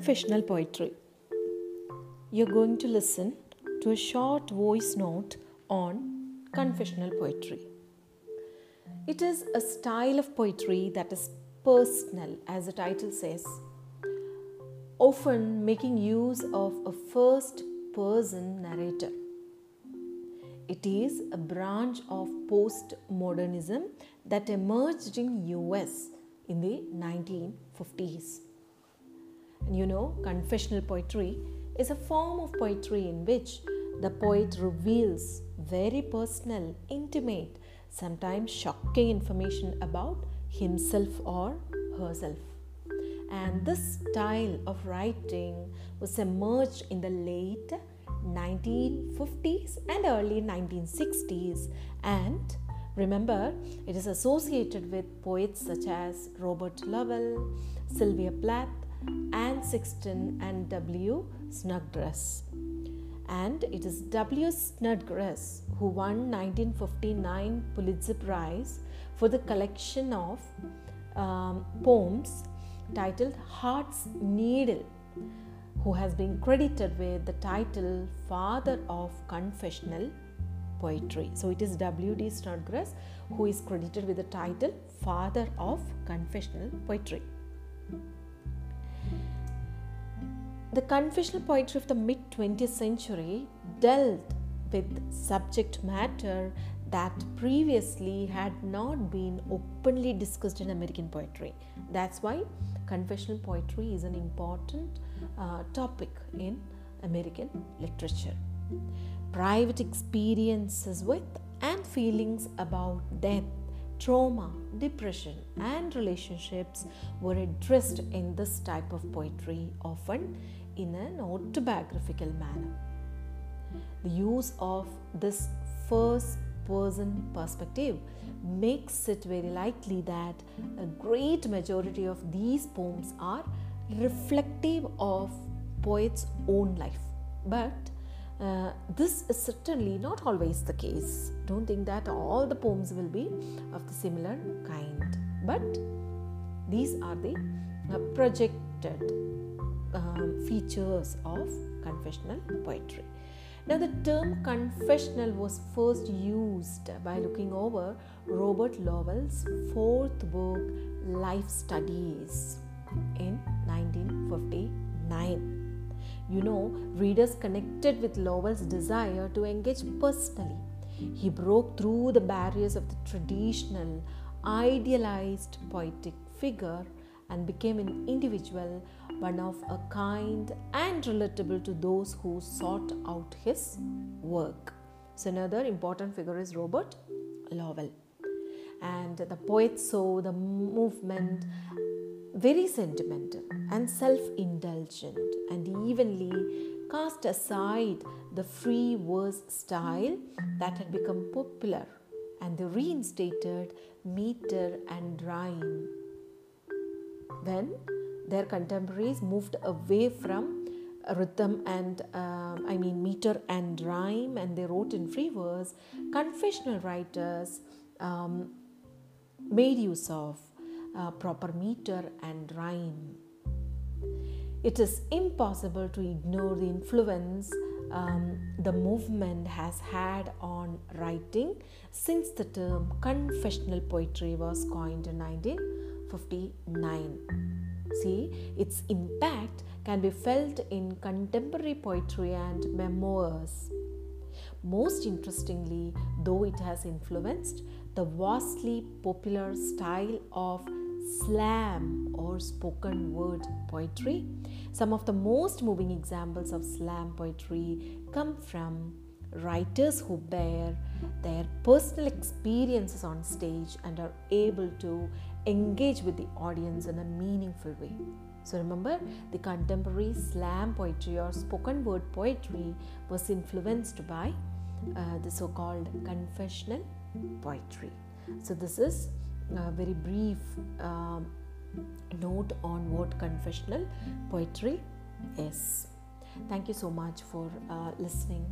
confessional poetry. You're going to listen to a short voice note on confessional poetry. It is a style of poetry that is personal, as the title says, often making use of a first person narrator. It is a branch of postmodernism that emerged in US in the 1950s. You know, confessional poetry is a form of poetry in which the poet reveals very personal, intimate, sometimes shocking information about himself or herself. And this style of writing was emerged in the late 1950s and early 1960s and remember it is associated with poets such as Robert Lowell, Sylvia Plath, Anne Sexton and W. Snodgrass. And it is W. Snodgrass who won 1959 Pulitzer Prize for the collection of um, poems titled Heart's Needle who has been credited with the title Father of Confessional Poetry. So it is W.D. Snodgrass who is credited with the title Father of Confessional Poetry. The confessional poetry of the mid 20th century dealt with subject matter that previously had not been openly discussed in American poetry. That's why confessional poetry is an important uh, topic in American literature. Private experiences with and feelings about death, trauma, depression, and relationships were addressed in this type of poetry, often in an autobiographical manner. The use of this first person perspective makes it very likely that a great majority of these poems are reflective of poet's own life but uh, this is certainly not always the case. Don't think that all the poems will be of the similar kind. But these are the uh, projected um, features of confessional poetry. Now, the term confessional was first used by looking over Robert Lowell's fourth book, Life Studies, in 1959. You know, readers connected with Lowell's desire to engage personally. He broke through the barriers of the traditional, idealized poetic figure and became an individual, one of a kind and relatable to those who sought out his work. So, another important figure is Robert Lowell. And the poet saw the movement very sentimental and self indulgent and evenly cast aside the free verse style that had become popular and they reinstated meter and rhyme when their contemporaries moved away from rhythm and uh, I mean meter and rhyme, and they wrote in free verse. Confessional writers um, made use of uh, proper meter and rhyme. It is impossible to ignore the influence um, the movement has had on writing since the term confessional poetry was coined in 1959. See, its impact can be felt in contemporary poetry and memoirs. Most interestingly, though it has influenced the vastly popular style of slam or spoken word poetry, some of the most moving examples of slam poetry come from writers who bear their personal experiences on stage and are able to engage with the audience in a meaningful way. So remember, the contemporary slam poetry or spoken word poetry was influenced by uh, the so called confessional poetry. So, this is a very brief uh, note on what confessional poetry is. Thank you so much for uh, listening.